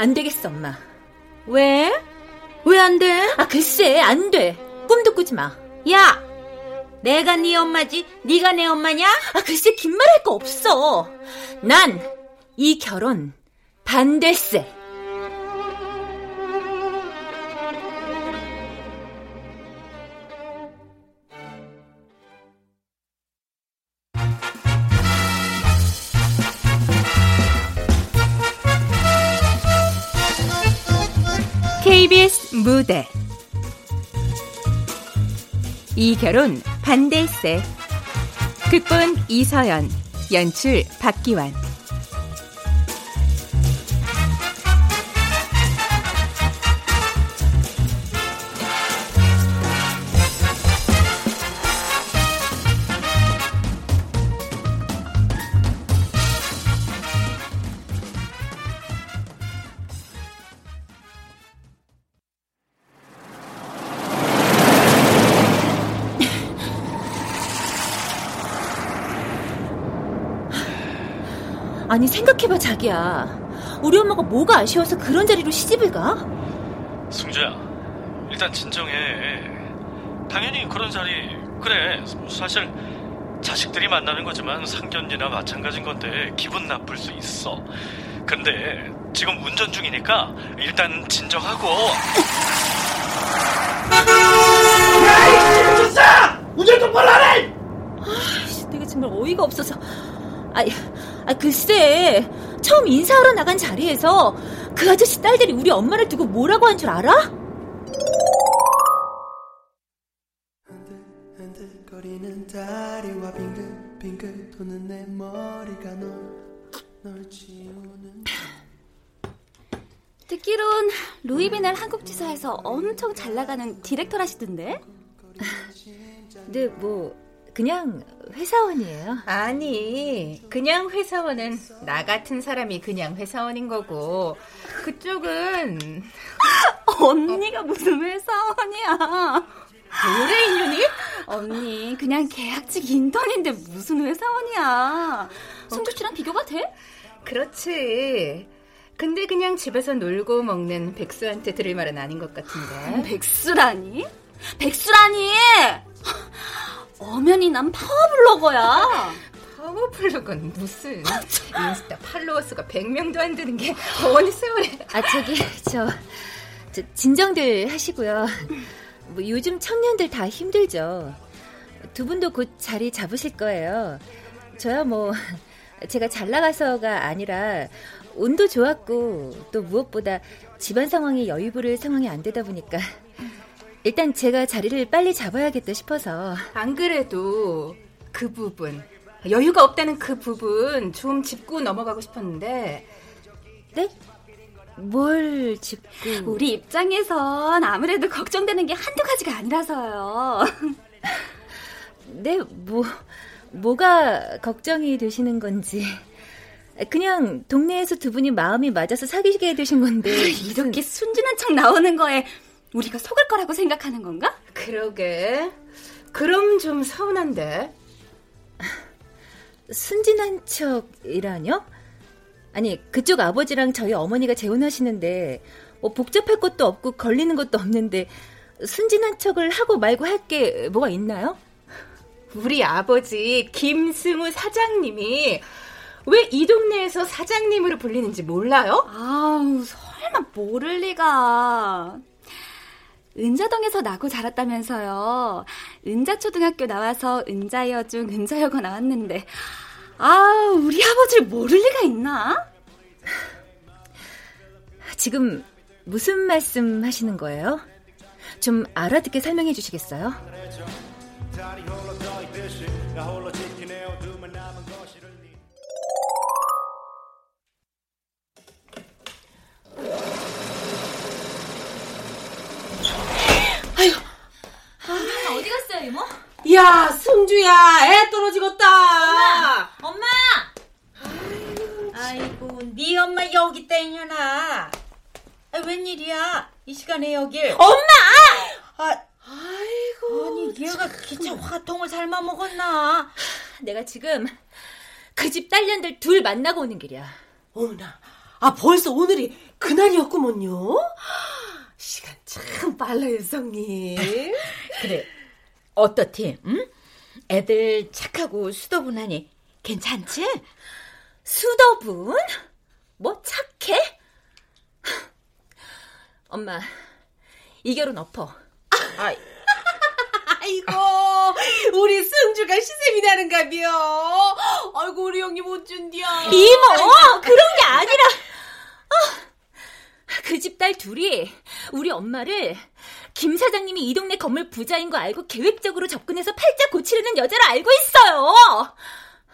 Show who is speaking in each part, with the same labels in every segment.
Speaker 1: 안 되겠어, 엄마.
Speaker 2: 왜? 왜 안 돼?
Speaker 1: 아, 글쎄, 안 돼. 꿈도 꾸지 마.
Speaker 2: 야! 내가 네 엄마지, 네가 내 엄마냐?
Speaker 1: 아, 글쎄, 긴 말할 거 없어. 난 이 결혼 반대세.
Speaker 3: 이 결혼 반대세. 극본 이서연 연출 박기환
Speaker 1: 아니 생각해봐 자기야. 우리 엄마가 뭐가 아쉬워서 그런 자리로 시집을 가?
Speaker 4: 승주야, 일단 진정해. 당연히 그런 자리 그래. 사실 자식들이 만나는 거지만 상견례나 마찬가지인 건데 기분 나쁠 수 있어. 근데 지금 운전 중이니까 일단 진정하고.
Speaker 5: 야이 진짜 운전 똑바로 하래!
Speaker 1: 아, 내가 정말 어이가 없어서. 아, 아, 글쎄, 처음 인사하러 나간 자리에서 그 아저씨 딸들이 우리 엄마를 두고 뭐라고 한 줄 알아? 흔들흔들거리는 다리와 빙글빙글 도는 내 머리가 널,
Speaker 6: 널 지우는 듣기론 루이비넬 한국지사에서 엄청 잘 나가는 디렉터라시던데?
Speaker 1: 네, 뭐 그냥 회사원이에요.
Speaker 3: 아니, 그냥 회사원은 나 같은 사람이 그냥 회사원인 거고 그쪽은
Speaker 6: 언니가 무슨 회사원이야?
Speaker 3: 노래 인연이?
Speaker 6: 언니 그냥 계약직 인턴인데 무슨 회사원이야? 승주 씨랑 비교가 돼?
Speaker 3: 그렇지. 근데 그냥 집에서 놀고 먹는 백수한테 들을 말은 아닌 것 같은데.
Speaker 6: 백수라니? 백수라니! 엄연히 난 파워블로거야.
Speaker 3: 파워블로거는 무슨 인스타 팔로워 수가 100명도 안 되는 게 어느 세월에.
Speaker 1: 아 저기 저, 저 진정들 하시고요. 뭐 요즘 청년들 다 힘들죠. 두 분도 곧 자리 잡으실 거예요. 저야 뭐 제가 잘 나가서가 아니라 운도 좋았고 또 무엇보다 집안 상황이 여유 부를 상황이 안 되다 보니까 일단 제가 자리를 빨리 잡아야겠다 싶어서.
Speaker 3: 안 그래도 그 부분, 여유가 없다는 그 부분 좀 짚고 넘어가고 싶었는데.
Speaker 1: 네? 뭘 짚고.
Speaker 6: 우리 입장에선 아무래도 걱정되는 게 한두 가지가 아니라서요.
Speaker 1: 네, 뭐, 뭐가 걱정이 되시는 건지. 그냥 동네에서 두 분이 마음이 맞아서 사귀게 되신 건데.
Speaker 6: 이렇게 순진한 척 나오는 거에 우리가 속을 거라고 생각하는 건가?
Speaker 3: 그러게. 그럼 좀 서운한데.
Speaker 1: 순진한 척이라뇨? 아니, 그쪽 아버지랑 저희 어머니가 재혼하시는데, 뭐 복잡할 것도 없고 걸리는 것도 없는데, 순진한 척을 하고 말고 할 게 뭐가 있나요?
Speaker 3: 우리 아버지 김승우 사장님이 왜 이 동네에서 사장님으로 불리는지 몰라요?
Speaker 6: 아우, 설마 모를 리가. 은자동에서 나고 자랐다면서요. 은자초등학교 나와서 은자여중, 은자여고 나왔는데, 아, 우리 아버지를 모를 리가 있나?
Speaker 1: 지금 무슨 말씀 하시는 거예요? 좀 알아듣게 설명해 주시겠어요?
Speaker 2: 승주야, 애 떨어지겠다.
Speaker 1: 엄마, 엄마.
Speaker 2: 아이고, 네 엄마 여기 있다 이년아. 아, 웬일이야? 이 시간에 여길?
Speaker 1: 엄마!
Speaker 2: 아, 아이고. 아니, 얘가 기차 화통을 삶아 먹었나?
Speaker 1: 내가 지금 그 집 딸년들 둘 만나고 오는 길이야.
Speaker 2: 어머나. 아, 벌써 오늘이
Speaker 7: 그날이었구먼요. 시간 참 빨라요, 성님.
Speaker 2: 그래, 어떻디? 응? 애들 착하고 수더분하니 괜찮지?
Speaker 1: 수더분? 뭐 착해? 엄마, 이 결혼 엎어.
Speaker 2: 아,
Speaker 7: 아이고, 우리 승주가 시세미나는가비요. 아이고, 우리 형님 못 준디야.
Speaker 1: 이모, 그런 게 아니라. 어, 그 집 딸 둘이 우리 엄마를 김 사장님이 이 동네 건물 부자인 거 알고 계획적으로 접근해서 팔자 고치려는 여자를 알고 있어요.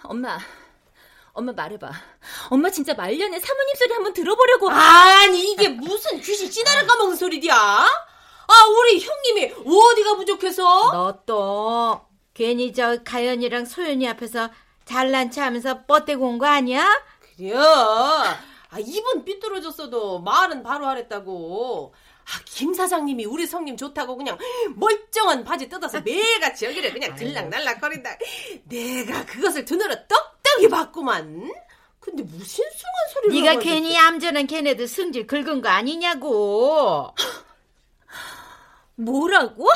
Speaker 1: 엄마, 엄마 말해봐. 엄마 진짜 말년에 사모님 소리 한번 들어보려고.
Speaker 7: 아니 이게 무슨 귀신 씨나라 까먹은 소리디야? 아 우리 형님이 어디가 부족해서?
Speaker 2: 너 또 괜히 저 가연이랑 소연이 앞에서 잘난 체 하면서 뻗대고 온 거 아니야?
Speaker 7: 그래요. 아 입은 삐뚤어졌어도 말은 바로 하랬다고. 아, 김 사장님이 우리 성님 좋다고 그냥 멀쩡한 바지 뜯어서 매일같이 여기를 그냥 들락날락 거린다. 내가 그것을 두느러 떡떡이 봤구만. 근데 무슨 숭한 소리를
Speaker 2: 네가
Speaker 7: 하고
Speaker 2: 괜히? 얌전한 걔네들 승질 긁은 거 아니냐고.
Speaker 1: 뭐라고?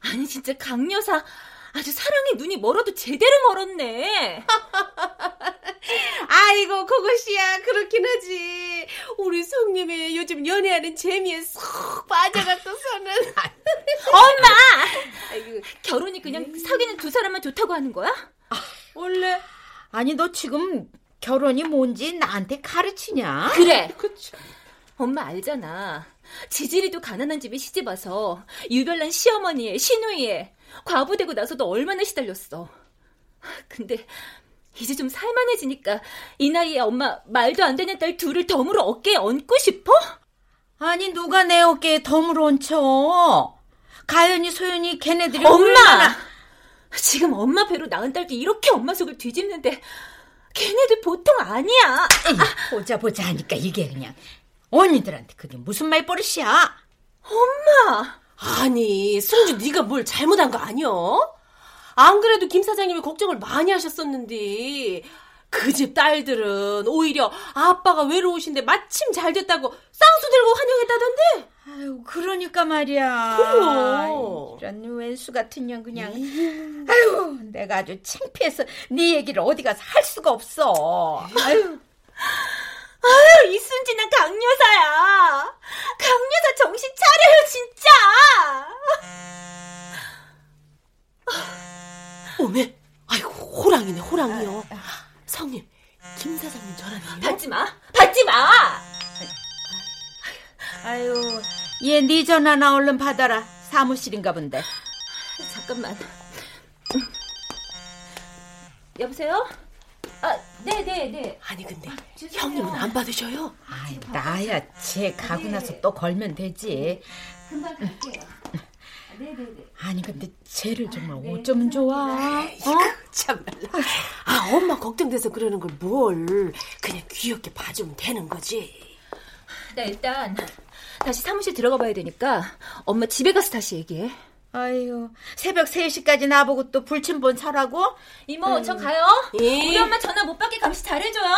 Speaker 1: 아니 진짜 강여사 아주 사랑의 눈이 멀어도 제대로 멀었네.
Speaker 7: 아이고 그것이야 그렇긴 하지. 우리 성님이 요즘 연애하는 재미에 쏙 빠져갖고서는.
Speaker 1: 엄마!
Speaker 7: 아이고
Speaker 1: 결혼이 그냥 사귀는 두 사람만 좋다고 하는 거야?
Speaker 7: 원래
Speaker 2: 아니 너 지금 결혼이 뭔지 나한테 가르치냐?
Speaker 1: 그래.
Speaker 7: 그쵸.
Speaker 1: 엄마 알잖아. 지질이도 가난한 집에 시집 와서 유별난 시어머니에 시누이에 과부되고 나서도 얼마나 시달렸어. 근데 이제 좀 살만해지니까 이 나이에 엄마 말도 안 되는 딸 둘을 덤으로 어깨에 얹고 싶어?
Speaker 2: 아니 누가 내 어깨에 덤을 얹혀? 가연이 소연이 걔네들이
Speaker 1: 엄마!
Speaker 2: 얼마나-
Speaker 1: 지금 엄마 배로 낳은 딸도 이렇게 엄마 속을 뒤집는데 걔네들 보통 아니야.
Speaker 2: 에이, 보자 보자 하니까 이게 그냥 언니들한테 그게 무슨 말버릇이야?
Speaker 1: 엄마!
Speaker 7: 아니 승주 네가 뭘 잘못한 거 아니여? 안 그래도 김 사장님이 걱정을 많이 하셨었는데 그 집 딸들은 오히려 아빠가 외로우신데 마침 잘 됐다고 쌍수 들고 환영했다던데.
Speaker 2: 아유 그러니까 말이야.
Speaker 7: 그래요.
Speaker 2: 이런 왼수 같은 년 그냥. 아유 내가 아주 창피해서 네 얘기를 어디 가서 할 수가 없어. 아유.
Speaker 1: 아유, 이순진아 강여사야. 강여사 정신 차려요, 진짜.
Speaker 7: 오메, 아이고 호랑이네 호랑이요. 성님, 김 사장님 전화네요.
Speaker 1: 받지 마. 받지 마.
Speaker 2: 아유 얘네 전화나 얼른 받아라. 사무실인가 본데.
Speaker 1: 잠깐만. 여보세요? 아, 네, 네, 네.
Speaker 7: 아니 근데
Speaker 1: 죄송해요.
Speaker 7: 형님은 안 받으셔요?
Speaker 2: 아이 나야 쟤 가고 나서 또 걸면 되지.
Speaker 1: 금방 갈게요. 네, 네, 네.
Speaker 2: 아니 근데 쟤를 정말 어쩌면 좋아.
Speaker 7: 참말라. 아 엄마 걱정돼서 그러는 걸 뭘 그냥 귀엽게 봐주면 되는 거지.
Speaker 1: 나 일단 다시 사무실 들어가 봐야 되니까 엄마 집에 가서 다시 얘기해.
Speaker 2: 아유 새벽 3시까지 나보고 또 불침번 사라고?
Speaker 1: 이모, 저 가요.
Speaker 7: 예.
Speaker 1: 우리 엄마 전화 못 받게 감시 잘해줘요.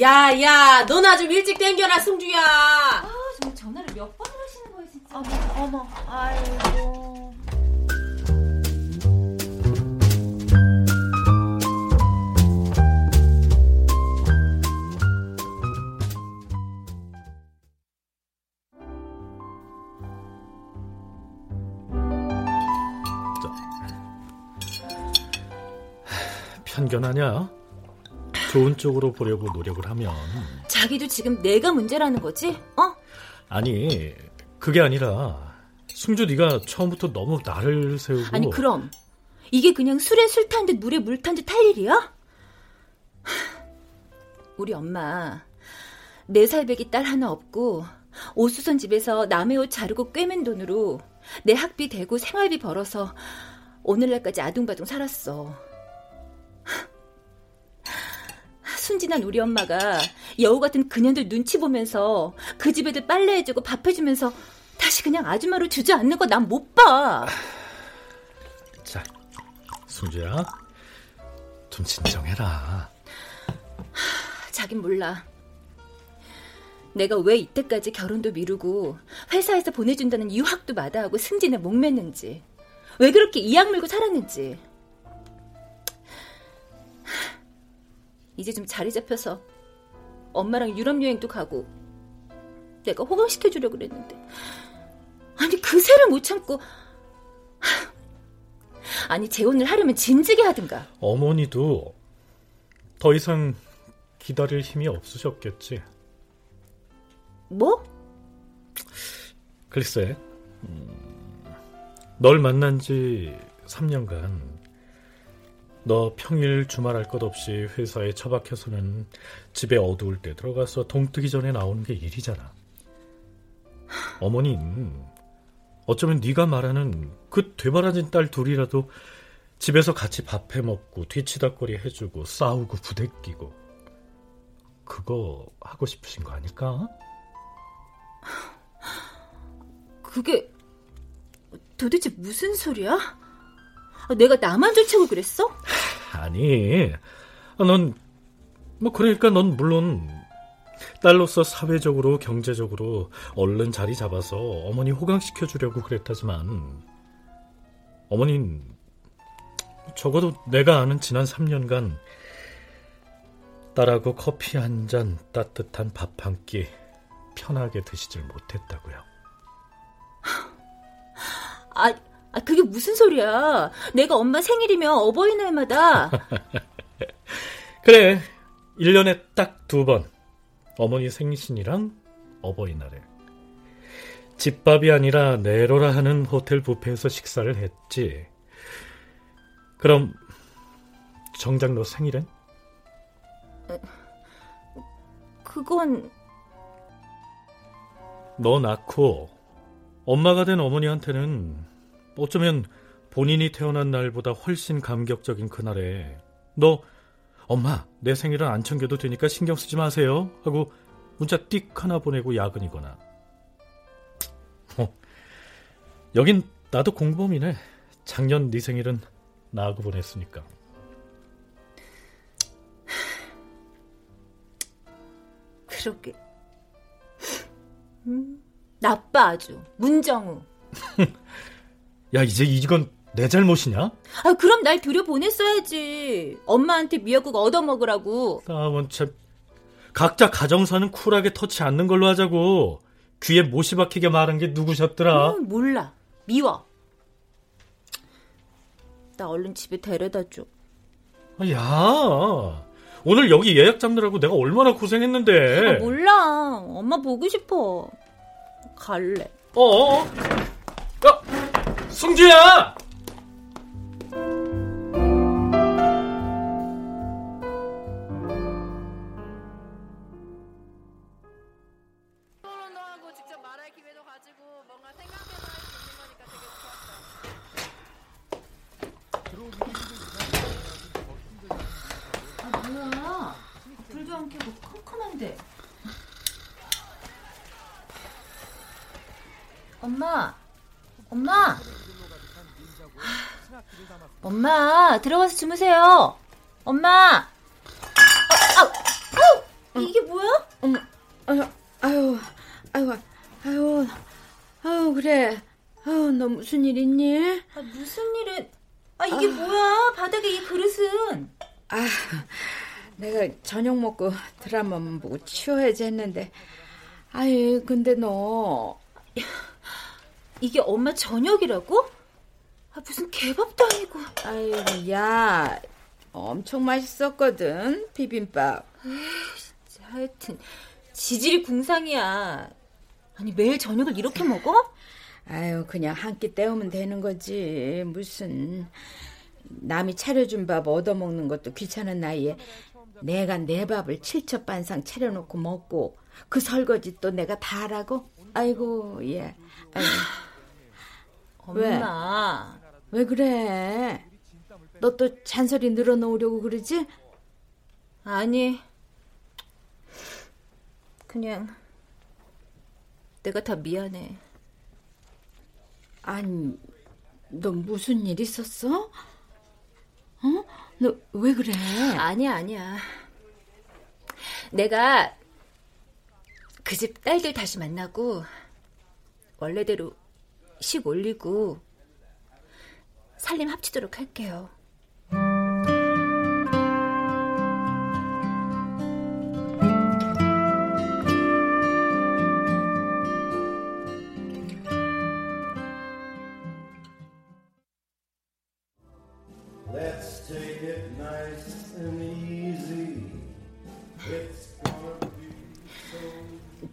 Speaker 7: 야 야, 너나 좀 일찍 땡겨라 승주야.
Speaker 1: 아, 정말 전화를 몇 번을 하시는 거예요, 진짜.
Speaker 2: 어머 아이고.
Speaker 4: 편견하냐? 좋은 쪽으로 보려고 노력을 하면
Speaker 1: 자기도 지금 내가 문제라는 거지? 어?
Speaker 4: 아니 그게 아니라 승주 네가 처음부터 너무 나를 세우고
Speaker 1: 아니 그럼 이게 그냥 술에 술 탄 듯 물에 물 탄 듯 할 일이야? 우리 엄마 네 살배기 딸 하나 없고 옷수선 집에서 남의 옷 자르고 꿰맨 돈으로 내 학비 대고 생활비 벌어서 오늘날까지 아둥바둥 살았어. 순진한 우리 엄마가 여우 같은 그년들 눈치 보면서 그 집 애들 빨래해주고 밥해주면서 다시 그냥 아줌마로 주저앉는 거 난 못 봐.
Speaker 4: 자 승주야 좀 진정해라
Speaker 1: 자긴 몰라. 내가 왜 이때까지 결혼도 미루고 회사에서 보내준다는 유학도 마다하고 승진에 목맸는지 왜 그렇게 이악 물고 살았는지 이제 좀 자리 잡혀서 엄마랑 유럽 여행도 가고 내가 호강시켜 주려고 그랬는데 아니 그새를 못 참고 아니 재혼을 하려면 진지게 하든가
Speaker 8: 어머니도 더 이상 기다릴 힘이 없으셨겠지.
Speaker 1: 뭐?
Speaker 8: 글쎄, 음, 널 만난 지 3년간 너 평일 주말 할 것 없이 회사에 처박혀서는 집에 어두울 때 들어가서 동뜨기 전에 나오는 게 일이잖아. 어머니는 어쩌면 네가 말하는 그 되바라진 딸 둘이라도 집에서 같이 밥해 먹고 뒤치다거리 해주고 싸우고 부대끼고 그거 하고 싶으신 거 아닐까?
Speaker 1: 그게 도대체 무슨 소리야? 내가 나만 좋자고 그랬어?
Speaker 8: 아니, 넌, 뭐, 그러니까 넌 물론, 딸로서 사회적으로, 경제적으로 얼른 자리 잡아서 어머니 호강시켜주려고 그랬다지만, 어머닌, 적어도 내가 아는 지난 3년간, 딸하고 커피 한 잔, 따뜻한 밥 한 끼, 편하게 드시질 못했다고요.
Speaker 1: 아, 아, 그게 무슨 소리야. 내가 엄마 생일이면 어버이날마다.
Speaker 8: 그래. 1년에 딱 두 번. 어머니 생신이랑 어버이날에. 집밥이 아니라 내로라 하는 호텔 뷔페에서 식사를 했지. 그럼 정작 너 생일은?
Speaker 1: 그건
Speaker 8: 너 낳고 엄마가 된 어머니한테는 어쩌면 본인이 태어난 날보다 훨씬 감격적인 그날에 너 엄마 내 생일은 안 챙겨도 되니까 신경 쓰지 마세요. 하고 문자 띡 하나 보내고 야근이거나. 어, 여긴 나도 공범이네. 작년 네 생일은 나하고 보냈으니까.
Speaker 1: 그러게. 음, 나빠 아주. 문정우
Speaker 8: 야 이제 이건 내 잘못이냐?
Speaker 1: 아 그럼 날 들여보냈어야지. 엄마한테 미역국 얻어먹으라고.
Speaker 8: 나원 참 각자 가정사는 쿨하게 터치 않는 걸로 하자고. 귀에 못이 박히게 말한 게 누구셨더라?
Speaker 1: 음, 몰라. 미워. 나 얼른 집에 데려다
Speaker 8: 아, 야. 오늘 여기 예약 잡느라고 내가 얼마나 고생했는데.
Speaker 1: 아, 몰라. 엄마 보고 싶어. 갈래.
Speaker 8: 어어 어? 야 승주야!
Speaker 1: 엄마, 엄마, 엄마 들어가서 주무세요. 엄마. 아, 아, 아, 이게 뭐야?
Speaker 2: 어머, 아유, 아유, 아유, 아유, 아유, 그래. 아유, 너 무슨 일 있니?
Speaker 1: 아, 무슨 일은? 아, 이게 아. 뭐야? 바닥에 이 그릇은?
Speaker 2: 아, 내가 저녁 먹고 드라마만 보고 치워야지 했는데, 아이, 근데 너.
Speaker 1: 이게 엄마 저녁이라고? 아, 무슨 개밥도 아니고.
Speaker 2: 아이고, 야. 엄청 맛있었거든, 비빔밥.
Speaker 1: 에이, 진짜 하여튼 지질이 궁상이야. 아니, 매일 저녁을 이렇게 먹어?
Speaker 2: 아유, 그냥 한 끼 때우면 되는 거지. 무슨 남이 차려준 밥 얻어먹는 것도 귀찮은 나이에 내가 내 밥을 칠첩반상 차려놓고 먹고 그 설거지 또 내가 다 하라고? 아이고, 예. 아이고.
Speaker 1: 엄마.
Speaker 2: 왜? 왜 그래? 너 또 잔소리 늘어놓으려고 그러지?
Speaker 1: 아니. 그냥 내가 다 미안해.
Speaker 2: 아니, 너 무슨 일 있었어? 어? 너 왜 그래?
Speaker 1: 아니야, 아니야. 내가 그 집 딸들 다시 만나고 원래대로 식 올리고 살림 합치도록 할게요.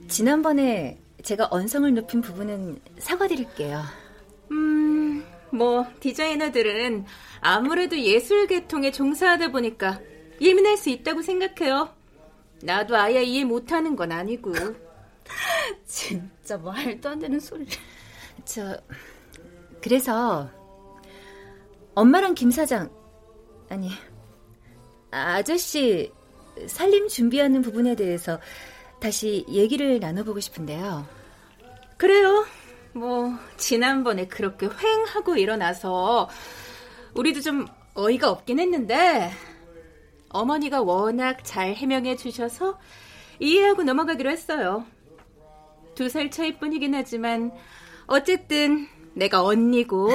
Speaker 1: 지난번에 제가 언성을 높인 부분은 사과드릴게요.
Speaker 3: 음, 뭐 디자이너들은 아무래도 예술 계통에 종사하다 보니까 예민할 수 있다고 생각해요. 나도 아예 이해 못하는 건 아니고.
Speaker 6: 진짜 말도 안 되는 소리를.
Speaker 1: 저 그래서 엄마랑 김 사장 아니 아저씨 살림 준비하는 부분에 대해서 다시 얘기를 나눠보고 싶은데요.
Speaker 3: 그래요. 뭐 지난번에 그렇게 휑하고 일어나서 우리도 좀 어이가 없긴 했는데 어머니가 워낙 잘 해명해 주셔서 이해하고 넘어가기로 했어요. 두 살 차이뿐이긴 하지만 어쨌든 내가 언니고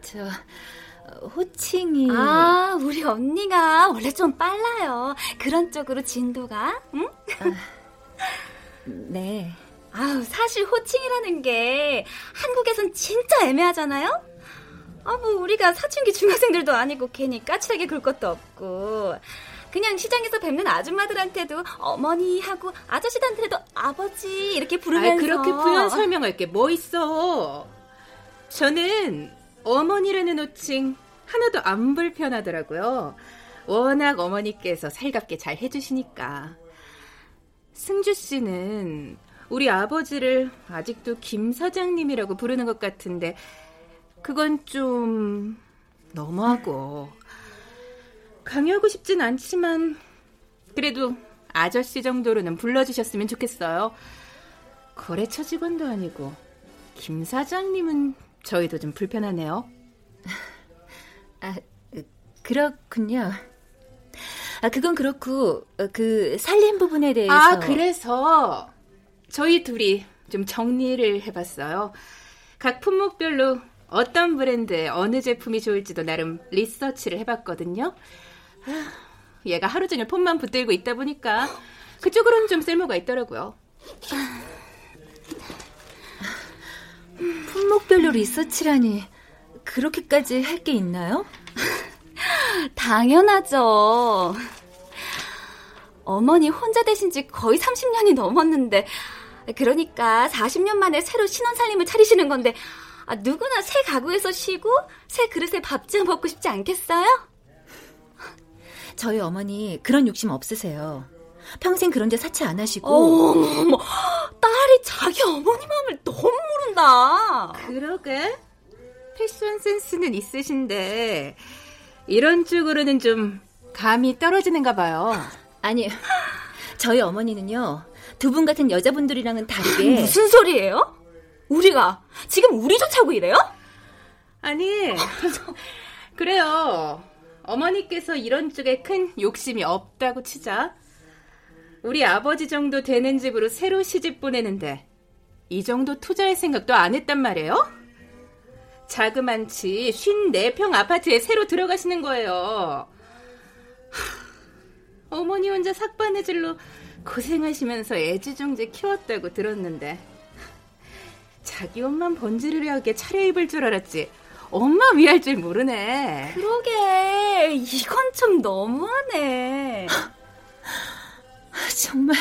Speaker 1: 저 호칭이
Speaker 6: 아 우리 언니가 원래 좀 빨라요. 그런 쪽으로 진도가 응? 아.
Speaker 1: 네.
Speaker 6: 아우, 사실 호칭이라는 게 한국에선 진짜 애매하잖아요? 아, 뭐, 우리가 사춘기 중학생들도 아니고 괜히 까칠하게 굴 것도 없고. 그냥 시장에서 뵙는 아줌마들한테도 어머니 하고 아저씨들한테도 아버지 이렇게 부르면서. 아,
Speaker 3: 그렇게 부연 설명할 게 뭐 있어. 저는 어머니라는 호칭 하나도 안 불편하더라고요. 워낙 어머니께서 살갑게 잘 해주시니까. 승주 씨는 우리 아버지를 아직도 김 사장님이라고 부르는 것 같은데 그건 좀 너무하고 강요하고 싶진 않지만 그래도 아저씨 정도로는 불러주셨으면 좋겠어요. 거래처 직원도 아니고 김 사장님은 저희도 좀 불편하네요.
Speaker 1: 아, 그렇군요. 아, 그건 그렇고, 어, 그, 살림 부분에 대해서.
Speaker 3: 아, 그래서, 저희 둘이 좀 정리를 해봤어요. 각 품목별로 어떤 브랜드의 어느 제품이 좋을지도 나름 리서치를 해봤거든요. 아, 얘가 하루 종일 폰만 붙들고 있다 보니까 그쪽으로는 좀 쓸모가 있더라고요.
Speaker 1: 품목별로 리서치라니 그렇게까지 할 게 있나요?
Speaker 6: 당연하죠. 어머니 혼자 되신 지 거의 30년이 넘었는데, 그러니까 40년 만에 새로 신혼살림을 차리시는 건데, 아, 누구나 새 가구에서 쉬고 새 그릇에 밥좀 먹고 싶지 않겠어요?
Speaker 1: 저희 어머니 그런 욕심 없으세요. 평생 그런 데 사치 안 하시고.
Speaker 6: 어머, 딸이 자기 어머니 마음을 너무 모른다.
Speaker 3: 그러게. 패션 센스는 있으신데 이런 쪽으로는 좀 감이 떨어지는가 봐요.
Speaker 1: 아니, 저희 어머니는요. 두 분 같은 여자분들이랑은 다르게
Speaker 6: 무슨 소리예요? 우리가 지금 우리 좋자고 이래요?
Speaker 3: 아니, 그래요. 어머니께서 이런 쪽에 큰 욕심이 없다고 치자. 우리 아버지 정도 되는 집으로 새로 시집 보내는데 이 정도 투자할 생각도 안 했단 말이에요? 자그만치 54평 아파트에 새로 들어가시는 거예요. 어머니 혼자 삭바느질로 고생하시면서 애지중지 키웠다고 들었는데 자기 옷만 번지르르하게 차려입을 줄 알았지 엄마 위할 줄 모르네.
Speaker 6: 그러게 이건 좀 너무하네.
Speaker 1: 정말.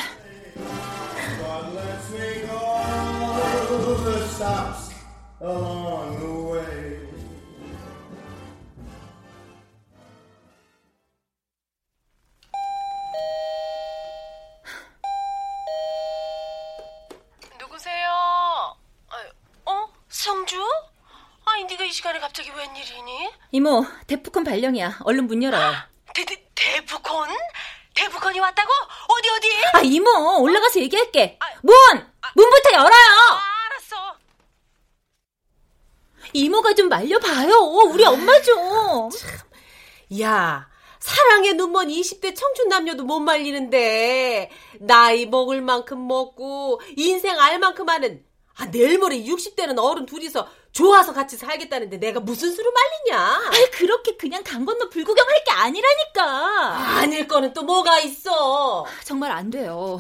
Speaker 9: 시간에 갑자기 웬일이니?
Speaker 1: 이모, 데프콘 발령이야. 얼른 문 열어요.
Speaker 9: 데, 데, 데프콘? 데프콘이 왔다고? 어디 어디?
Speaker 1: 아 이모 올라가서 얘기할게. 아, 문! 아, 문부터 열어요.
Speaker 9: 아, 알았어.
Speaker 1: 이모가 좀 말려봐요. 우리 엄마 좀.
Speaker 7: 참. 야, 사랑의 눈먼 20대 청춘 남녀도 못 말리는데 나이 먹을 만큼 먹고 인생 알 만큼 하는 아, 내일 모레 60 되는 어른 둘이서 좋아서 같이 살겠다는데 내가 무슨 수로 말리냐?
Speaker 1: 아이, 그렇게 그냥 강 건너 불구경 할 게 아니라니까.
Speaker 7: 아닐 거는 또 뭐가 있어?
Speaker 1: 정말 안 돼요.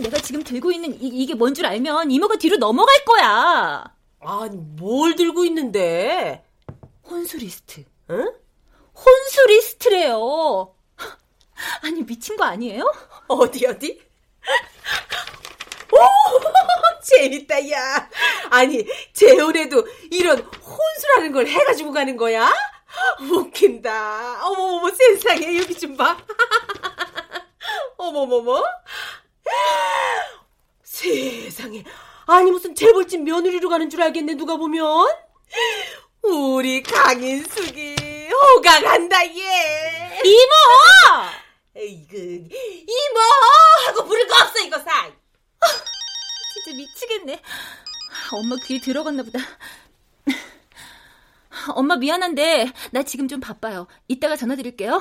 Speaker 1: 내가 지금 들고 있는 이, 게 뭔 줄 알면 이모가 뒤로 넘어갈 거야.
Speaker 7: 아니, 뭘 들고 있는데?
Speaker 1: 혼수 리스트.
Speaker 7: 응?
Speaker 1: 혼수 리스트래요. 아니, 미친 거 아니에요?
Speaker 7: 어디, 어디? 오, 재밌다, 야. 아니, 재혼에도 이런 혼수라는 걸 해가지고 가는 거야? 웃긴다. 어머머머, 세상에, 여기 좀 봐. 어머머머. 세상에. 아니, 무슨 재벌집 며느리로 가는 줄 알겠네, 누가 보면. 우리 강인숙이 호강한다, 얘.
Speaker 1: 이모!
Speaker 7: 에이그, 이모! 하고 부를 거 없어, 이거 사.
Speaker 1: 진짜 미치겠네. 엄마 귀에 들어갔나 보다. 엄마 미안한데 나 지금 좀 바빠요. 이따가 전화 드릴게요.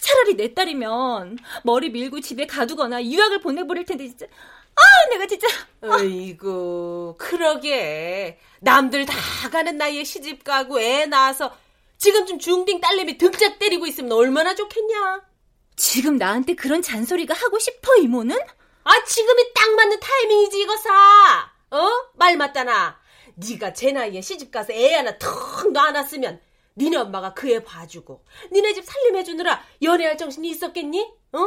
Speaker 1: 차라리 내 딸이면 머리 밀고 집에 가두거나 유학을 보내버릴 텐데 진짜. 아, 내가 진짜.
Speaker 7: 어이구, 그러게. 남들 다 가는 나이에 시집 가고 애 낳아서 지금쯤 중딩 딸내미 등짝 때리고 있으면 얼마나 좋겠냐?
Speaker 1: 지금 나한테 그런 잔소리가 하고 싶어, 이모는?
Speaker 7: 아, 지금이 딱 맞는 타이밍이지, 이거 사. 어? 말 맞다나. 네가 제 나이에 시집 가서 애 하나 턱 놔놨으면 니네 엄마가 그 애 봐주고 니네 집 살림해주느라 연애할 정신이 있었겠니? 어?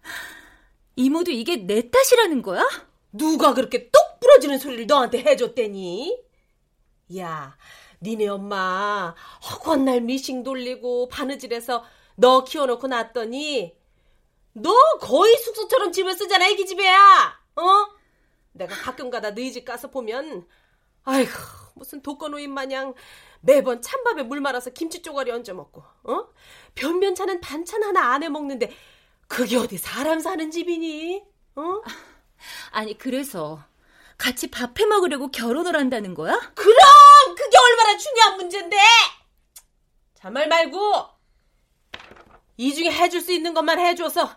Speaker 1: 이모도 이게 내 탓이라는 거야?
Speaker 7: 누가 그렇게 똑 부러지는 소리를 너한테 해줬대니? 야, 니네 엄마 허구한 날 미싱 돌리고 바느질해서 너 키워놓고 났더니 너 거의 숙소처럼 집을 쓰잖아 애기 집에야 어? 내가 가끔 가다 너희 집 가서 보면 아이고 무슨 독거노인 마냥 매번 찬밥에 물 말아서 김치 쪼가리 얹어 먹고 어? 변변찮은 반찬 하나 안 해 먹는데 그게 어디 사람 사는 집이니? 어?
Speaker 1: 아니 그래서 같이 밥해 먹으려고 결혼을 한다는 거야?
Speaker 7: 그럼 그게 얼마나 중요한 문제인데 자말 말고 이 중에 해줄 수 있는 것만 해줘서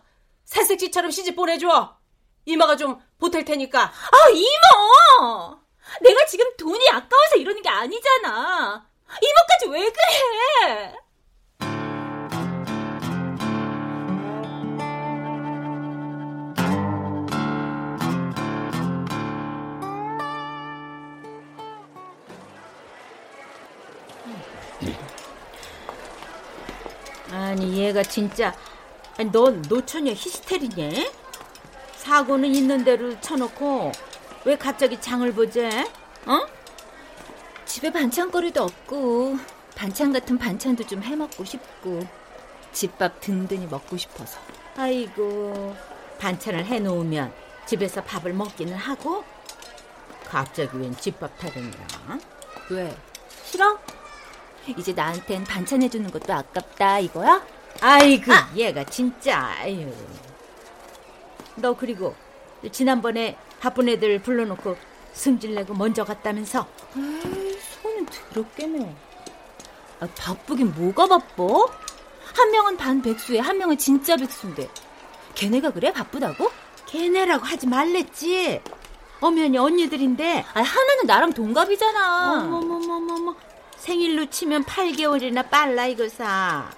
Speaker 7: 새색시처럼 시집 보내줘. 이모가 좀 보탤 테니까.
Speaker 1: 아 이모 내가 지금 돈이 아까워서 이러는 게 아니잖아. 이모까지 왜 그래
Speaker 2: 얘가 진짜 넌 노처녀 히스테리냐? 사고는 있는 대로 쳐놓고 왜 갑자기 장을 보재? 어?
Speaker 1: 집에 반찬거리도 없고 반찬 같은 반찬도 좀 해먹고 싶고 집밥 든든히 먹고 싶어서
Speaker 2: 아이고 반찬을 해놓으면 집에서 밥을 먹기는 하고 갑자기 웬 집밥 타령이야?
Speaker 1: 왜? 싫어? 이제 나한텐 반찬 해주는 것도 아깝다 이거야?
Speaker 2: 아이고 아! 얘가 진짜 아유. 너 그리고 지난번에 바쁜 애들 불러놓고 승질내고 먼저 갔다면서
Speaker 1: 에이, 손은 더럽게네 아, 바쁘긴 뭐가 바빠? 한 명은 반 백수에 한 명은 진짜 백수인데 걔네가 그래 바쁘다고?
Speaker 2: 걔네라고 하지 말랬지 엄연히 언니들인데
Speaker 1: 아 하나는 나랑 동갑이잖아
Speaker 2: 어머머머머머 생일로 치면 8개월이나 빨라 이거사.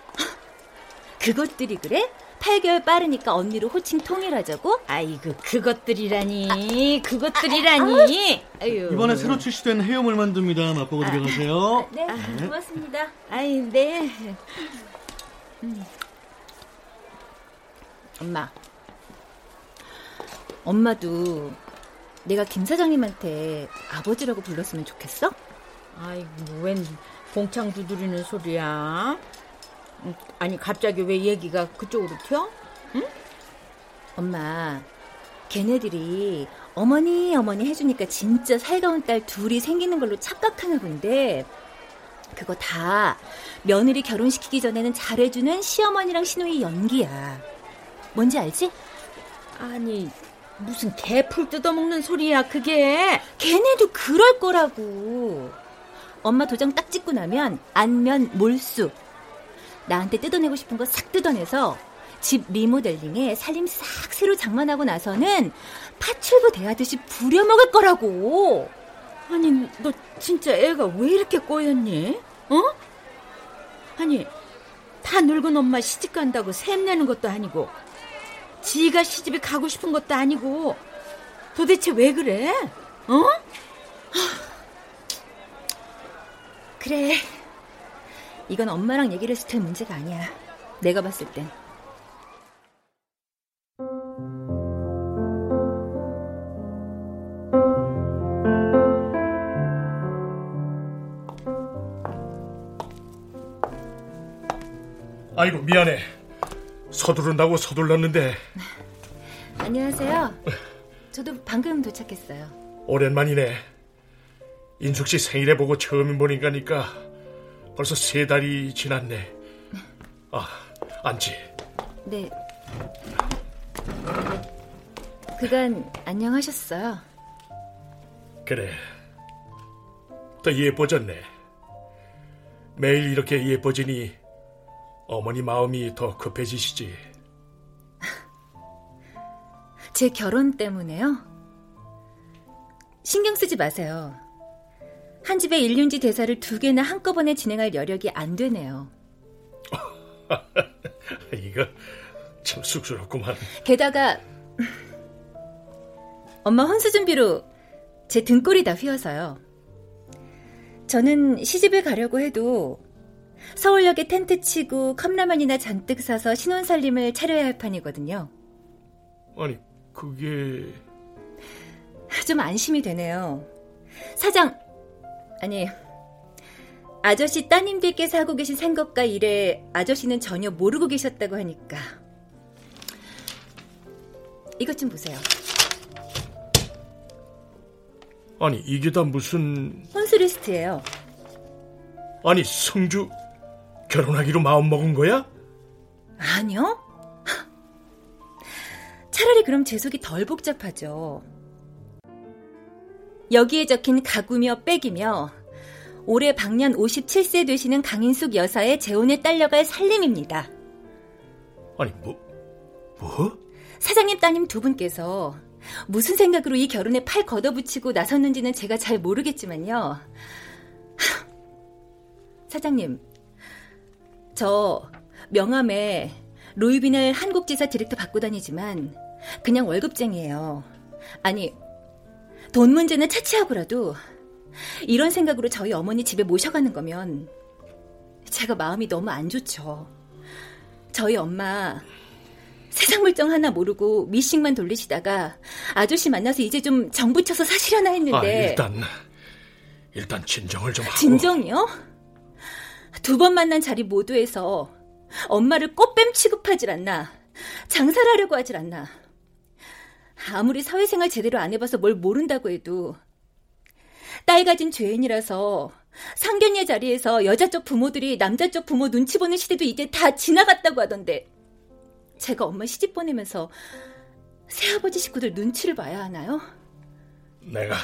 Speaker 1: 그것들이 그래? 8개월 빠르니까 언니로 호칭 통일하자고?
Speaker 2: 아이고 그것들이라니 그것들이라니
Speaker 10: 아, 유 이번에 새로 출시된 해요물 만듭니다 맛보고 들어가세요
Speaker 1: 아, 네 고맙습니다
Speaker 2: 아이 네
Speaker 1: 음. 엄마 엄마도 내가 김 사장님한테 아버지라고 불렀으면 좋겠어?
Speaker 2: 아이고 웬 봉창 두드리는 소리야? 음, 아니 갑자기 왜 얘기가 그쪽으로 튀어? 응?
Speaker 1: 엄마, 걔네들이 어머니 어머니 해주니까 진짜 살가운 딸 둘이 생기는 걸로 착각하나 본데 그거 다 며느리 결혼시키기 전에는 잘해주는 시어머니랑 시누이 연기야. 뭔지 알지?
Speaker 2: 아니 무슨 개풀 뜯어먹는 소리야 그게?
Speaker 1: 걔네도 그럴 거라고. 엄마 도장 딱 찍고 나면 안면 몰수. 나한테 뜯어내고 싶은 거 싹 뜯어내서 집 리모델링에 살림 싹 새로 장만하고 나서는 파출부 대하듯이 부려먹을 거라고.
Speaker 2: 아니, 너 진짜 애가 왜 이렇게 꼬였니? 어? 아니, 다 늙은 엄마 시집 간다고 샘내는 것도 아니고, 지가 시집에 가고 싶은 것도 아니고, 도대체 왜 그래? 어?
Speaker 1: 그래. 이건 엄마랑 얘기를 했을 때 문제가 아니야. 내가 봤을 땐.
Speaker 5: 아이고 미안해. 서두른다고 서둘렀는데.
Speaker 1: 안녕하세요. 저도 방금 도착했어요.
Speaker 5: 오랜만이네. 인숙 씨 생일에 보고 처음 보니까니까 벌써 세 달이 지났네. 아, 앉지.
Speaker 1: 네. 그간 안녕하셨어요.
Speaker 5: 그래. 더 예뻐졌네. 매일 이렇게 예뻐지니 어머니 마음이 더 급해지시지.
Speaker 1: 제 결혼 때문에요? 신경 쓰지 마세요. 한 집에 일륜지 대사를 두 개나 한꺼번에 진행할 여력이 안 되네요.
Speaker 5: 이거 참 쑥스럽구만.
Speaker 1: 게다가 엄마 혼수 준비로 제 등골이 다 휘어서요. 저는 시집을 가려고 해도 서울역에 텐트 치고 컵라면이나 잔뜩 사서 신혼살림을 차려야 할 판이거든요.
Speaker 5: 아니, 그게...
Speaker 1: 좀 안심이 되네요. 사장, 아니, 아저씨 따님들께서 하고 계신 생각과 일에 아저씨는 전혀 모르고 계셨다고 하니까. 이것 좀 보세요.
Speaker 5: 아니, 이게 다 무슨...
Speaker 1: 혼수 리스트예요.
Speaker 5: 아니, 성주 결혼하기로 마음먹은 거야?
Speaker 1: 아니요. 차라리 그럼 제 속이 덜 복잡하죠. 여기에 적힌 가구며 백이며 올해 방년 57세 되시는 강인숙 여사의 재혼에 딸려갈 살림입니다.
Speaker 5: 아니, 뭐, 뭐?
Speaker 1: 사장님 따님 두 분께서 무슨 생각으로 이 결혼에 팔 걷어붙이고 나섰는지는 제가 잘 모르겠지만요. 사장님, 저 명함에 로이비넬 한국지사 디렉터 받고 다니지만 그냥 월급쟁이에요. 아니, 돈 문제는 차치하고라도 이런 생각으로 저희 어머니 집에 모셔가는 거면 제가 마음이 너무 안 좋죠. 저희 엄마 세상 물정 하나 모르고 미싱만 돌리시다가 아저씨 만나서 이제 좀 정붙여서 사시려나 했는데 아,
Speaker 5: 일단 일단 진정을 좀 하고
Speaker 1: 진정이요? 두 번 만난 자리 모두에서 엄마를 꽃뱀 취급하질 않나 장사를 하려고 하질 않나 아무리 사회생활 제대로 안 해봐서 뭘 모른다고 해도 딸 가진 죄인이라서 상견례 자리에서 여자 쪽 부모들이 남자 쪽 부모 눈치 보는 시대도 이제 다 지나갔다고 하던데 제가 엄마 시집 보내면서 새아버지 식구들 눈치를 봐야 하나요?
Speaker 5: 내가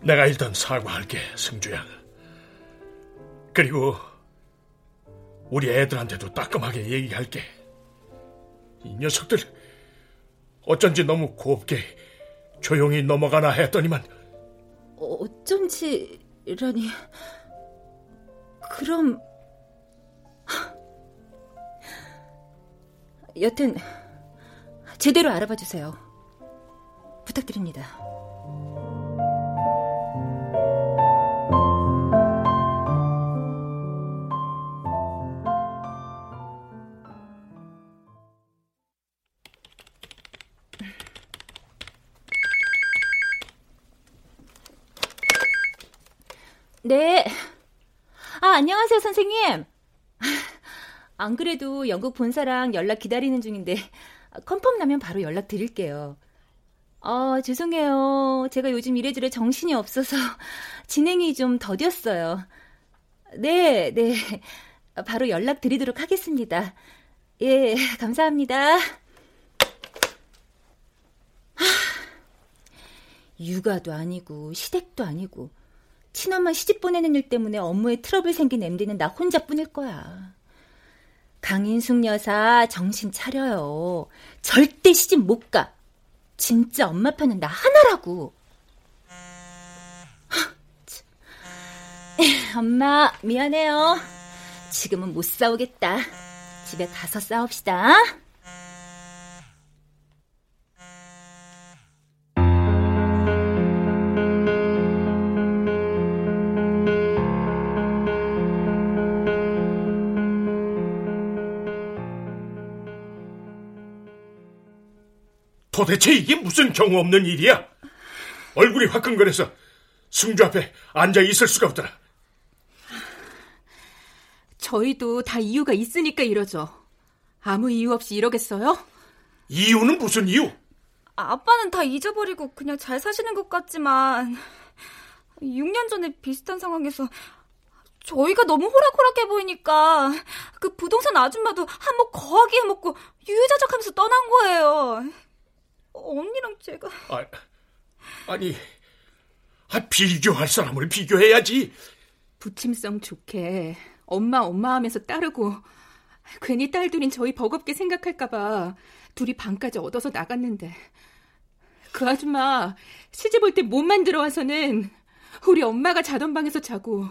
Speaker 5: 내가 일단 사과할게 승주야 그리고 우리 애들한테도 따끔하게 얘기할게 이 녀석들 어쩐지 너무 곱게 조용히 넘어가나 했더니만
Speaker 1: 어쩐지라니 그럼 여튼 제대로 알아봐 주세요. 부탁드립니다. 네. 아, 안녕하세요, 선생님. 안 그래도 영국 본사랑 연락 기다리는 중인데 컨펌 나면 바로 연락 드릴게요. 아, 죄송해요. 제가 요즘 이래저래 정신이 없어서 진행이 좀 더뎠어요. 네, 네. 바로 연락 드리도록 하겠습니다. 예, 감사합니다. 하, 육아도 아니고 시댁도 아니고 친엄마 시집 보내는 일 때문에 업무에 트러블 생긴 MD는 나 혼자뿐일 거야. 강인숙 여사 정신 차려요. 절대 시집 못 가. 진짜 엄마 편은 나 하나라고. 엄마 미안해요. 지금은 못 싸우겠다. 집에 가서 싸웁시다.
Speaker 5: 도대체 이게 무슨 경우 없는 일이야? 얼굴이 화끈거려서 승주 앞에 앉아 있을 수가 없더라.
Speaker 3: 저희도 다 이유가 있으니까 이러죠. 아무 이유 없이 이러겠어요?
Speaker 5: 이유는 무슨 이유?
Speaker 6: 아빠는 다 잊어버리고 그냥 잘 사시는 것 같지만 6년 전에 비슷한 상황에서 저희가 너무 호락호락해 보이니까 그 부동산 아줌마도 한몫 거하게 해먹고 유유자적하면서 떠난 거예요. 언니랑 제가
Speaker 5: 아, 아니 아, 비교할 사람을 비교해야지.
Speaker 3: 부침성 좋게 엄마 엄마 하면서 따르고 괜히 딸들인 저희 버겁게 생각할까봐 둘이 방까지 얻어서 나갔는데 그 아줌마 시집 올 때 몸만 들어와서는 우리 엄마가 자던 방에서 자고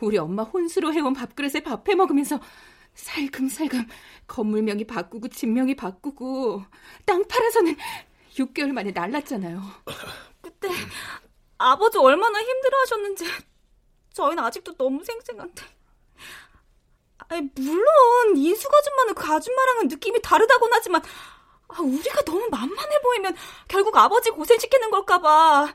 Speaker 3: 우리 엄마 혼수로 해온 밥그릇에 밥 해 먹으면서 살금살금 건물명이 바꾸고 집명이 바꾸고 땅 팔아서는 6개월 만에 날랐잖아요.
Speaker 6: 그때 아버지 얼마나 힘들어하셨는지 저희는 아직도 너무 생생한데. 아니, 물론 인숙 아줌마는 그 아줌마랑은 느낌이 다르다곤 하지만 아, 우리가 너무 만만해 보이면 결국 아버지 고생시키는 걸까봐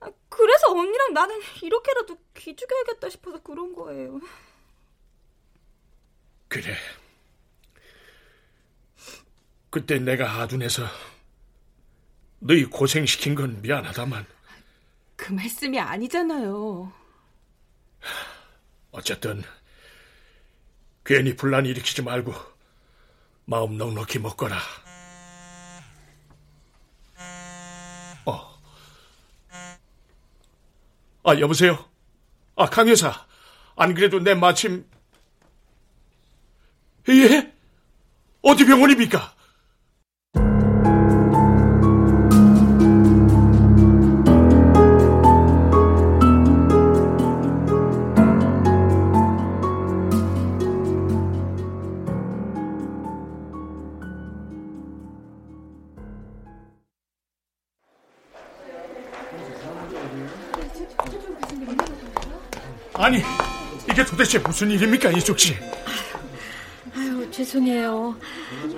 Speaker 6: 아, 그래서 언니랑 나는 이렇게라도 기죽여야겠다 싶어서 그런 거예요.
Speaker 5: 그래. 그때 내가 아둔해서 너희 고생시킨 건 미안하다만
Speaker 3: 그 말씀이 아니잖아요.
Speaker 5: 어쨌든 괜히 분란 일으키지 말고 마음 넉넉히 먹거라. 어. 아, 여보세요? 아, 강 여사. 안 그래도 내 마침 예? 어디 병원입니까? 도대체 무슨 일입니까, 이숙 씨?
Speaker 2: 아유, 죄송해요.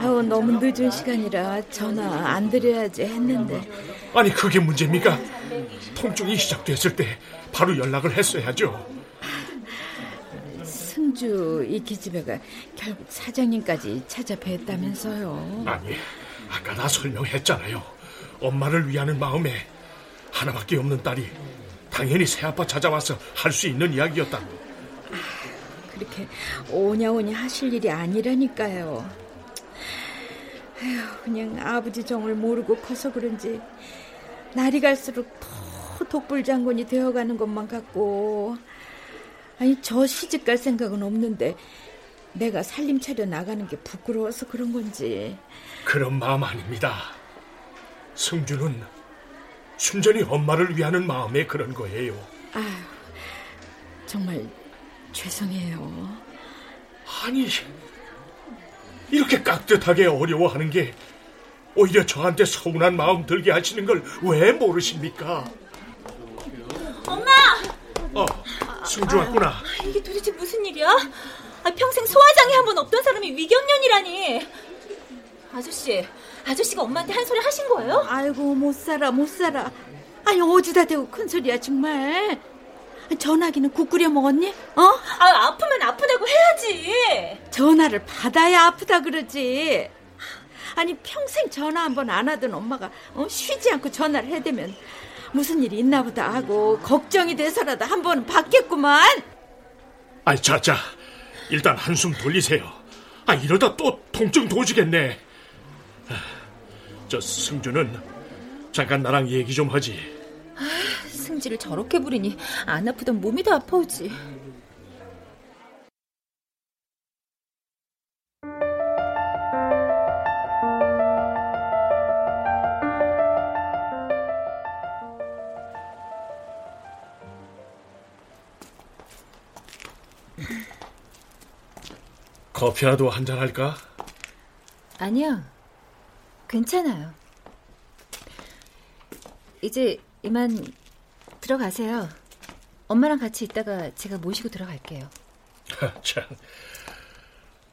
Speaker 2: 아유, 너무 늦은 시간이라 전화 안 드려야지 했는데.
Speaker 5: 아니, 그게 문제입니까? 통증이 시작됐을 때 바로 연락을 했어야죠.
Speaker 2: 승주 이 기집애가 결국 사장님까지 찾아뵀다면서요.
Speaker 5: 아니, 아까 나 설명했잖아요. 엄마를 위하는 마음에 하나밖에 없는 딸이 당연히 새아빠 찾아와서 할 수 있는 이야기였다고.
Speaker 2: 그렇게 오냐오냐 하실 일이 아니라니까요. 아휴, 그냥 아버지 정을 모르고 커서 그런지 날이 갈수록 더 독불장군이 되어가는 것만 같고 아니 저 시집 갈 생각은 없는데 내가 살림 차려 나가는 게 부끄러워서 그런 건지
Speaker 5: 그런 마음 아닙니다. 승주는 순전히 엄마를 위하는 마음에 그런 거예요.
Speaker 2: 아휴, 정말 죄송해요.
Speaker 5: 아니, 이렇게 깍듯하게 어려워하는 게 오히려 저한테 서운한 마음 들게 하시는 걸 왜 모르십니까?
Speaker 1: 엄마!
Speaker 5: 어, 승주 왔구나.
Speaker 1: 아, 이게 도대체 무슨 일이야? 아, 평생 소화장애 한 번 없던 사람이 위경련이라니. 아저씨, 아저씨가 엄마한테 한 소리 하신 거예요?
Speaker 2: 아이고 못 살아 못 살아. 아니 어디다 대고 큰 소리야 정말. 전화기는 국 끓여 먹었니? 어?
Speaker 1: 아 아프면 아프다고 해야지.
Speaker 2: 전화를 받아야 아프다 그러지. 아니 평생 전화 한 번 안 하던 엄마가 어? 쉬지 않고 전화를 해대면 무슨 일이 있나 보다 하고 걱정이 돼서라도 한 번은 받겠구만.
Speaker 5: 아이 자자, 일단 한숨 돌리세요. 아 이러다 또 통증 도지겠네. 저 승주는 잠깐 나랑 얘기 좀 하지.
Speaker 1: 아, 성질을 저렇게 부리니 안 아프던 몸이 더 아파오지.
Speaker 5: 커피라도 한 잔 할까?
Speaker 1: 아니요. 괜찮아요. 이제 이만 들어가세요. 엄마랑 같이 있다가 제가 모시고 들어갈게요.
Speaker 5: 참.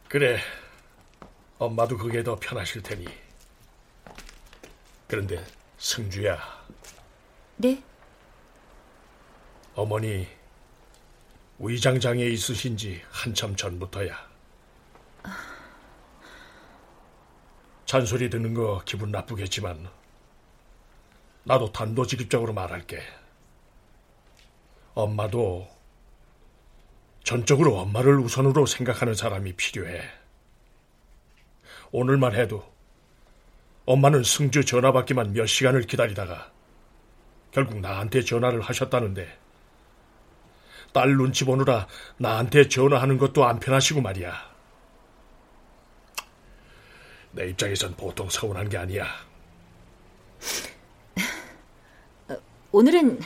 Speaker 5: 그래. 엄마도 그게 더 편하실 테니. 그런데 승주야.
Speaker 1: 네?
Speaker 5: 어머니 위장 장애 있으신 지 한참 전부터야. 잔소리 듣는 거 기분 나쁘겠지만 나도 단도직입적으로 말할게. 엄마도 전적으로 엄마를 우선으로 생각하는 사람이 필요해. 오늘만 해도 엄마는 승주 전화 받기만 몇 시간을 기다리다가 결국 나한테 전화를 하셨다는데 딸 눈치 보느라 나한테 전화하는 것도 안 편하시고 말이야. 내 입장에선 보통 서운한 게 아니야.
Speaker 1: 어, 오늘은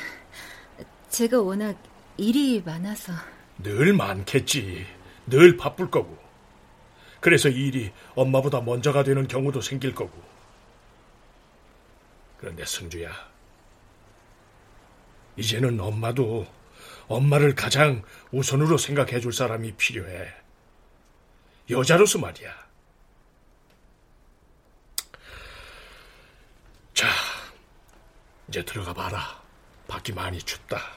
Speaker 1: 제가 워낙 일이 많아서.
Speaker 5: 늘 많겠지. 늘 바쁠 거고. 그래서 이 일이 엄마보다 먼저가 되는 경우도 생길 거고. 그런데 승주야. 이제는 엄마도 엄마를 가장 우선으로 생각해 줄 사람이 필요해. 여자로서 말이야. 자, 이제 들어가 봐라. 밖이 많이 춥다.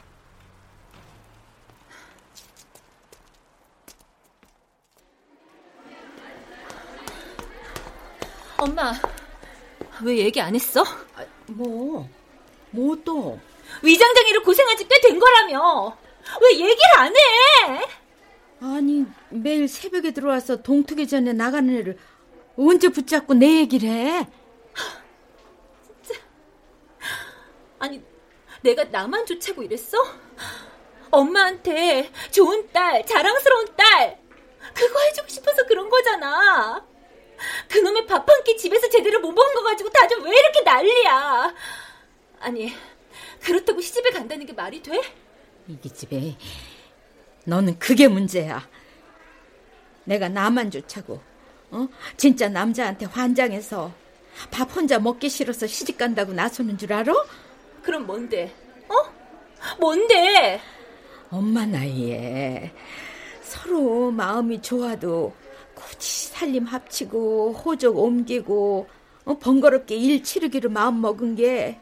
Speaker 1: 엄마, 왜 얘기 안 했어?
Speaker 2: 아, 뭐? 뭐 또?
Speaker 1: 위장장애로 고생한 지 꽤 된 거라며. 왜 얘기를 안 해?
Speaker 2: 아니, 매일 새벽에 들어와서 동투기 전에 나가는 애를 언제 붙잡고 내 얘기를 해?
Speaker 1: 아니, 내가 나만 좋자고 이랬어? 엄마한테 좋은 딸, 자랑스러운 딸, 그거 해주고 싶어서 그런 거잖아. 그놈의 밥 한 끼 집에서 제대로 못 먹은 거 가지고 다들 왜 이렇게 난리야? 아니, 그렇다고 시집에 간다는 게 말이 돼?
Speaker 2: 이기 집에 너는 그게 문제야. 내가 나만 좋자고, 어? 진짜 남자한테 환장해서 밥 혼자 먹기 싫어서 시집 간다고 나서는 줄 알아?
Speaker 1: 그럼 뭔데? 어? 뭔데?
Speaker 2: 엄마 나이에 서로 마음이 좋아도 굳이 살림 합치고 호적 옮기고 어, 번거롭게 일 치르기로 마음 먹은 게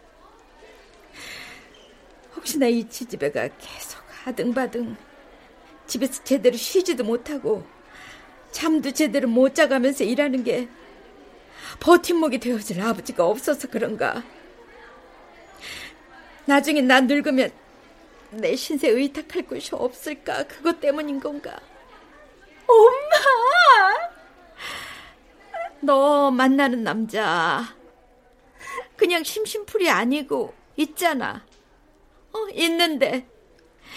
Speaker 2: 혹시나 이 지집애가 계속 하등바등 집에서 제대로 쉬지도 못하고 잠도 제대로 못 자가면서 일하는 게 버팀목이 되어줄 아버지가 없어서 그런가. 나중에 난 늙으면 내 신세 의탁할 곳이 없을까? 그것 때문인 건가?
Speaker 1: 엄마!
Speaker 2: 너 만나는 남자 그냥 심심풀이 아니고 있잖아. 어, 있는데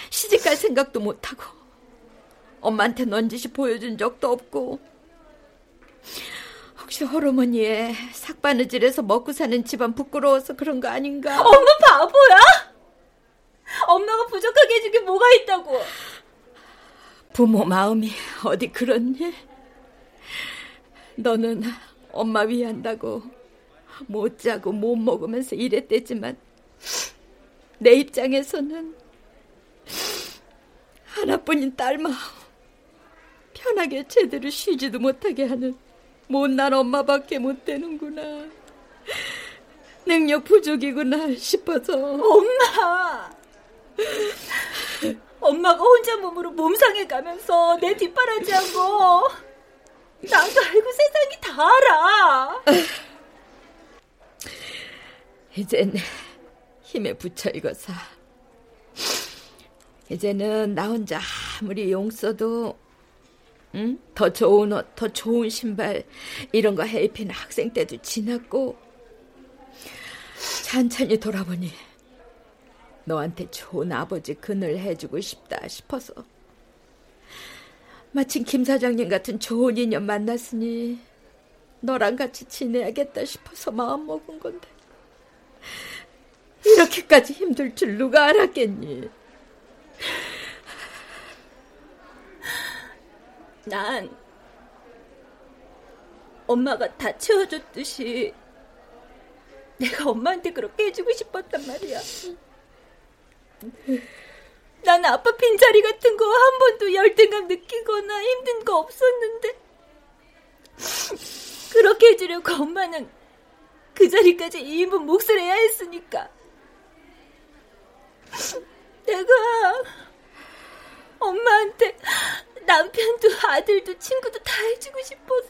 Speaker 2: 시집갈 생각도 못하고 엄마한테 넌지시 보여준 적도 없고 혹시 호르머니에 삭바느질해서 먹고 사는 집안 부끄러워서 그런 거 아닌가?
Speaker 1: 엄마 바보야? 엄마가 부족하게 해준 게 뭐가 있다고?
Speaker 2: 부모 마음이 어디 그렇니? 너는 엄마 위한다고 못 자고 못 먹으면서 일했대지만 내 입장에서는 하나뿐인 딸 마음 편하게 제대로 쉬지도 못하게 하는 못난 엄마밖에 못 되는구나. 능력 부족이구나 싶어서.
Speaker 1: 엄마! 엄마가 혼자 몸으로 몸상에 가면서 내 뒷바라지한 거 나도 알고 세상이 다 알아.
Speaker 2: 이젠 힘에 부쳐 익어서 이제는 나 혼자 아무리 용 써도 응? 더 좋은 옷, 더 좋은 신발 이런 거 해입히는 학생 때도 지났고 천천히 돌아보니 너한테 좋은 아버지 그늘 해주고 싶다 싶어서 마침 김 사장님 같은 좋은 인연 만났으니 너랑 같이 지내야겠다 싶어서 마음먹은 건데 이렇게까지 힘들 줄 누가 알았겠니?
Speaker 1: 난 엄마가 다 채워줬듯이 내가 엄마한테 그렇게 해주고 싶었단 말이야. 난 아빠 빈자리 같은 거 한 번도 열등감 느끼거나 힘든 거 없었는데. 그렇게 해주려고 엄마는 그 자리까지 2인분 몫을 해야 했으니까. 내가 엄마한테 남편도 아들도 친구도 다 해주고 싶어서.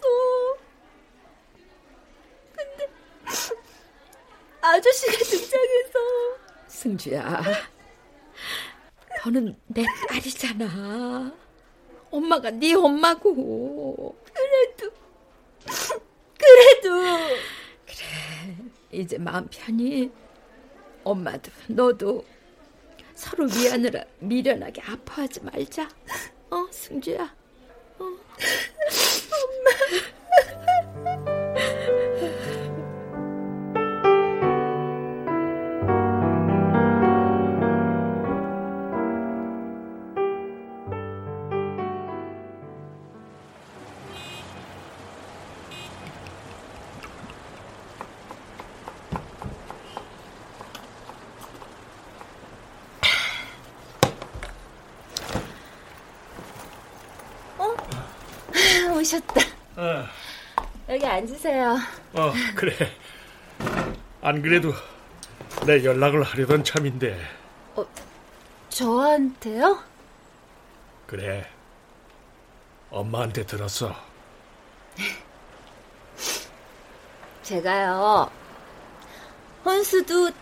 Speaker 1: 근데 아저씨가 등장해서
Speaker 2: 승주야 너는 내 딸이잖아. 엄마가 네 엄마고.
Speaker 1: 그래도 그래도.
Speaker 2: 그래 이제 마음 편히. 엄마도 너도 서로 위하느라 미련하게 아파하지 말자. 어 승주야
Speaker 1: 앉으세요.
Speaker 5: 어, 그래. 안 그래도 내 연락을 하려던 참인데. 어,
Speaker 1: 저한테요?
Speaker 5: 그래. 엄마한테 들었어.
Speaker 1: 제가요, 혼수도 다,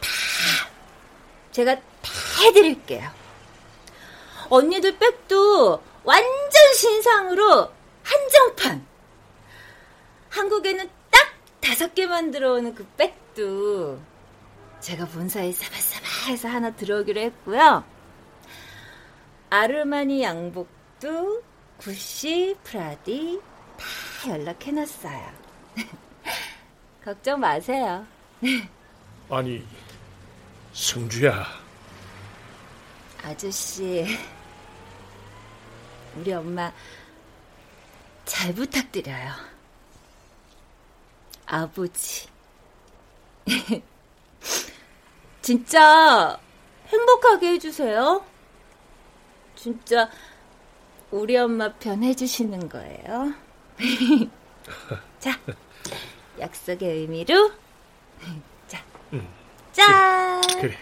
Speaker 1: 제가 다 해드릴게요. 언니들 백도 완전 신상으로 한정판. 한국에는 딱 다섯 개만 들어오는 그 백도 제가 본사에 사바사바해서 하나 들어오기로 했고요. 아르마니 양복도 구시, 프라디 다 연락해놨어요. 걱정 마세요.
Speaker 5: 아니, 승주야.
Speaker 1: 아저씨, 우리 엄마 잘 부탁드려요. 아버지. 진짜 행복하게 해주세요. 진짜 우리 엄마 편 해주시는 거예요. 자, 약속의 의미로. 자, 응. 짠! 그래.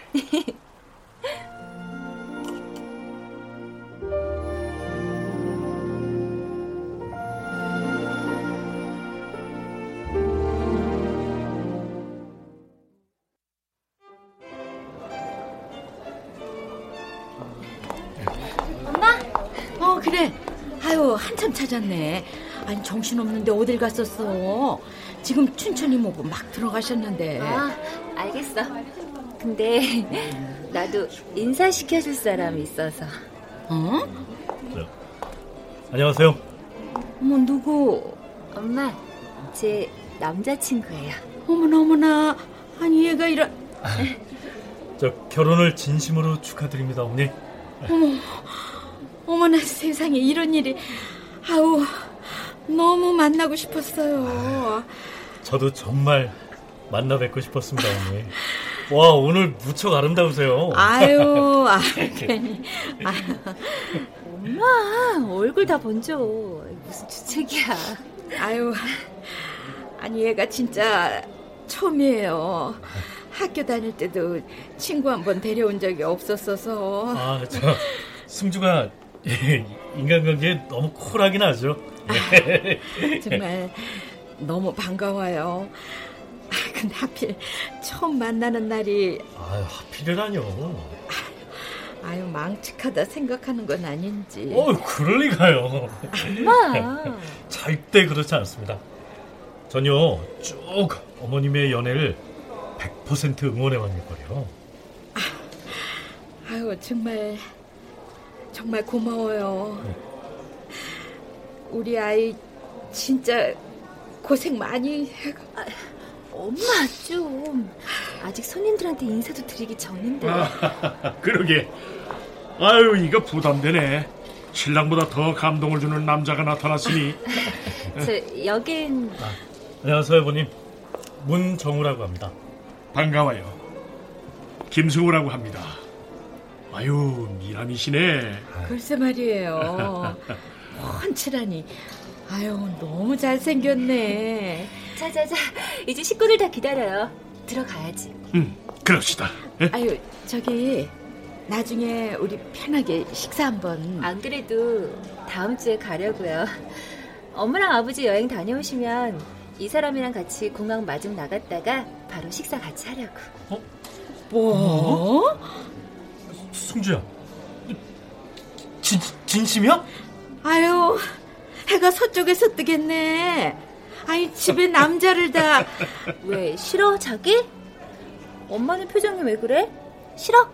Speaker 2: 한참 찾았네. 아니 정신없는데 어딜 갔었어? 지금 춘천 이모부 막 들어가셨는데.
Speaker 1: 아, 알겠어. 근데 나도 인사시켜줄 사람이 있어서.
Speaker 2: 어?
Speaker 8: 네. 안녕하세요.
Speaker 2: 어머 누구?
Speaker 1: 엄마, 제 남자친구예요.
Speaker 2: 어머나 어머나. 아니 얘가 이런.
Speaker 8: 저 결혼을 진심으로 축하드립니다, 어머니.
Speaker 2: 어머, 어머나 세상에 이런 일이. 아우, 너무 만나고 싶었어요.
Speaker 8: 저도 정말 만나 뵙고 싶었습니다, 어머니. 와, 오늘 무척 아름다우세요.
Speaker 2: 아유, 아, 괜히.
Speaker 1: 엄마, 얼굴 다 번져. 무슨 주책이야.
Speaker 2: 아유, 아니, 얘가 진짜 처음이에요. 학교 다닐 때도 친구 한 번 데려온 적이 없었어서.
Speaker 8: 아, 저, 승주가 인간관계 너무 쿨하긴 하죠. 아,
Speaker 2: 정말 너무 반가워요. 아, 근데 하필 처음 만나는 날이
Speaker 8: 아유 하필이라뇨.
Speaker 2: 아유 망측하다 생각하는 건 아닌지.
Speaker 8: 어 그럴 리가요.
Speaker 1: 엄마.
Speaker 8: 절대 그렇지 않습니다. 전요 쭉 어머님의 연애를 100% 응원해 왔는거요.
Speaker 2: 아, 아유 정말 정말 고마워요. 우리 아이 진짜 고생 많이 해. 아,
Speaker 1: 엄마 좀 아직 손님들한테 인사도 드리기 전인데.
Speaker 5: 아, 그러게. 아유 이거 부담되네. 신랑보다 더 감동을 주는 남자가 나타났으니.
Speaker 1: 저 여긴.
Speaker 8: 아, 안녕하세요, 부님. 문정우라고 합니다.
Speaker 5: 반가워요. 김승우라고 합니다. 아유 미남이시네.
Speaker 2: 글쎄 말이에요. 훤칠하니 아유 너무 잘생겼네.
Speaker 1: 자 자 자 이제 식구들 다 기다려요. 들어가야지.
Speaker 5: 음 그럽시다.
Speaker 2: 에? 아유 저기 나중에 우리 편하게 식사 한번.
Speaker 1: 안 그래도 다음 주에 가려고요. 엄마랑 아버지 여행 다녀오시면 이 사람이랑 같이 공항 마중 나갔다가 바로 식사 같이 하려고.
Speaker 8: 어?
Speaker 2: 뭐?
Speaker 8: 승주야. 진, 진심이야?
Speaker 2: 아유, 해가 서쪽에서 뜨겠네. 아니, 집에 남자를 다.
Speaker 1: 왜, 싫어, 자기? 엄마는 표정이 왜 그래? 싫어?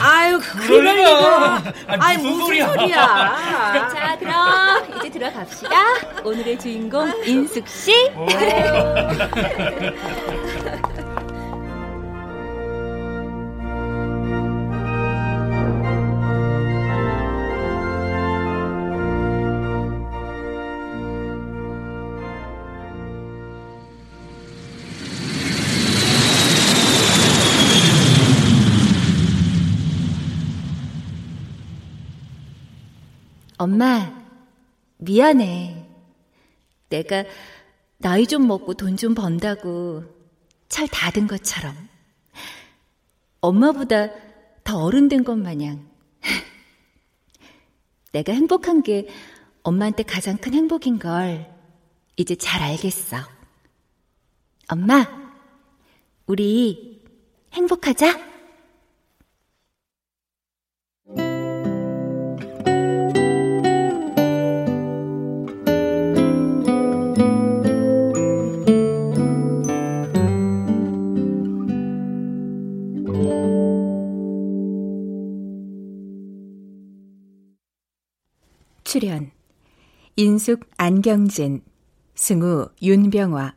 Speaker 2: 아유, 그럴 리가. 아니, 무슨, 무슨 소리야.
Speaker 1: 소리야. 자, 그럼 이제 들어갑시다. 오늘의 주인공, 인숙 씨. 엄마, 미안해. 내가 나이 좀 먹고 돈 좀 번다고 철 닫은 것처럼. 엄마보다 더 어른 된 것 마냥. 내가 행복한 게 엄마한테 가장 큰 행복인 걸 이제 잘 알겠어. 엄마, 우리 행복하자.
Speaker 3: 출연 인숙 안경진, 승우 윤병화,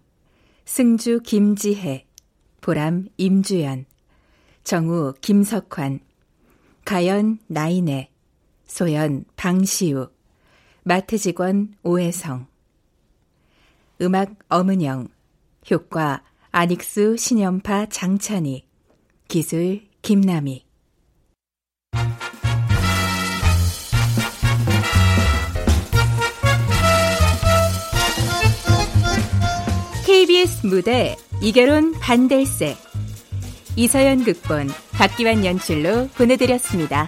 Speaker 3: 승주 김지혜, 보람 임주연, 정우 김석환, 가연 나인애, 소연 방시우, 마트 직원 오혜성. 음악 엄은영, 효과 안익수 신연파 장찬희, 기술 김남희. KBS 무대 이결혼 반댈세 이서연 극본 박기환 연출로 보내드렸습니다.